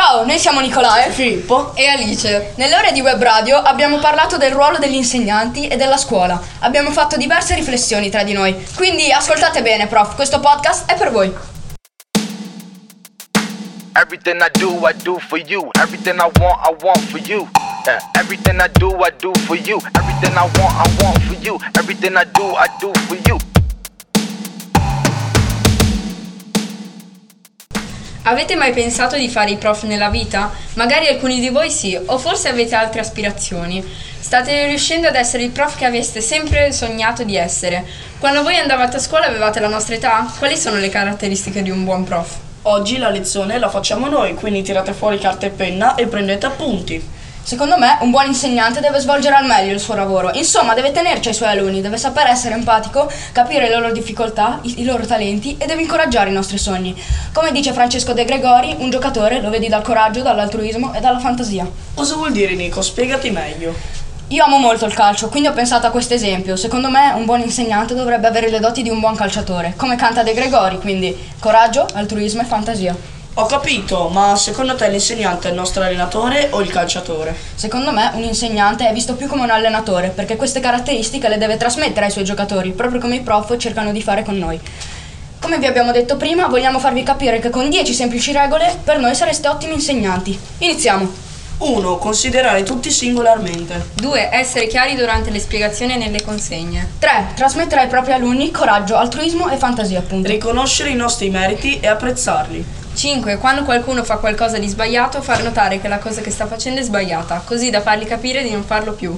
Ciao, noi siamo Nicolae Filippo e Alice. Nelle ore di web radio abbiamo parlato del ruolo degli insegnanti e della scuola. Abbiamo fatto diverse riflessioni tra di noi. Quindi ascoltate bene, prof, questo podcast è per voi. Everything I do, I do for you. Everything I want, I want for you. Yeah. Everything I do, I do for you. Everything I want, I want for you. Everything I do, I do for you. Avete mai pensato di fare i prof nella vita? Magari alcuni di voi sì, o forse avete altre aspirazioni. State riuscendo ad essere il prof che aveste sempre sognato di essere. Quando voi andavate a scuola avevate la nostra età? Quali sono le caratteristiche di un buon prof? Oggi la lezione la facciamo noi, quindi tirate fuori carta e penna e prendete appunti. Secondo me un buon insegnante deve svolgere al meglio il suo lavoro. Insomma, deve tenerci ai suoi alunni, deve saper essere empatico, capire le loro difficoltà, i, i loro talenti e deve incoraggiare i nostri sogni. Come dice Francesco De Gregori, un giocatore lo vedi dal coraggio, dall'altruismo e dalla fantasia. Cosa vuol dire Nico? Spiegati meglio. Io amo molto il calcio, quindi ho pensato a questo esempio. Secondo me un buon insegnante dovrebbe avere le doti di un buon calciatore, come canta De Gregori, quindi coraggio, altruismo e fantasia. Ho capito, ma secondo te l'insegnante è il nostro allenatore o il calciatore? Secondo me un insegnante è visto più come un allenatore, perché queste caratteristiche le deve trasmettere ai suoi giocatori, proprio come i prof cercano di fare con noi. Come vi abbiamo detto prima, vogliamo farvi capire che con 10 semplici regole per noi sareste ottimi insegnanti. Iniziamo! 1. Considerare tutti singolarmente. 2. Essere chiari durante le spiegazioni e nelle consegne. 3. Trasmettere ai propri alunni coraggio, altruismo e fantasia, appunto. Riconoscere i nostri meriti e apprezzarli. 5. Quando qualcuno fa qualcosa di sbagliato, far notare che la cosa che sta facendo è sbagliata, così da fargli capire di non farlo più.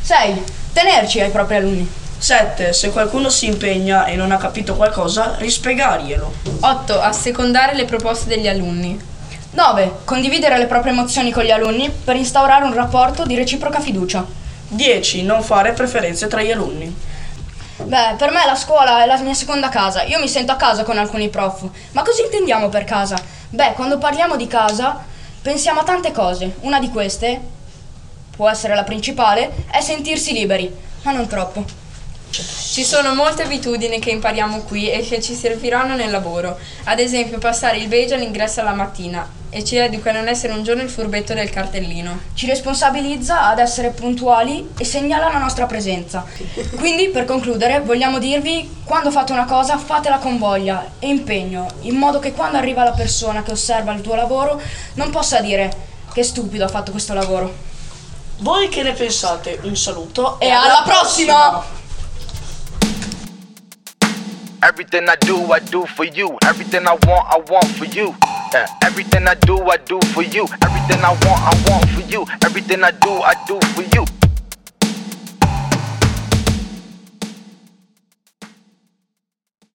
6. Tenerci ai propri alunni. 7. Se qualcuno si impegna e non ha capito qualcosa, rispiegarglielo. 8. Assecondare le proposte degli alunni. 9. Condividere le proprie emozioni con gli alunni per instaurare un rapporto di reciproca fiducia. 10. Non fare preferenze tra gli alunni. Beh, per me la scuola è la mia seconda casa. Io mi sento a casa con alcuni prof. Ma cosa intendiamo per casa? Beh, quando parliamo di casa, pensiamo a tante cose. Una di queste, può essere la principale, è sentirsi liberi, ma non troppo. Ci sono molte abitudini che impariamo qui e che ci serviranno nel lavoro. Ad esempio, passare il beige all'ingresso alla mattina e ci educa a non essere un giorno il furbetto del cartellino. Ci responsabilizza ad essere puntuali e segnala la nostra presenza. Quindi, per concludere, vogliamo dirvi, quando fate una cosa, fatela con voglia e impegno, in modo che quando arriva la persona che osserva il tuo lavoro, non possa dire che stupido ha fatto questo lavoro. Voi che ne pensate? Un saluto e, alla, prossima! Everything I do, I do for you. Everything I want, I want for you. Yeah. Everything I do, I do for you. Everything I want, I want for you. Everything I do, I do for you.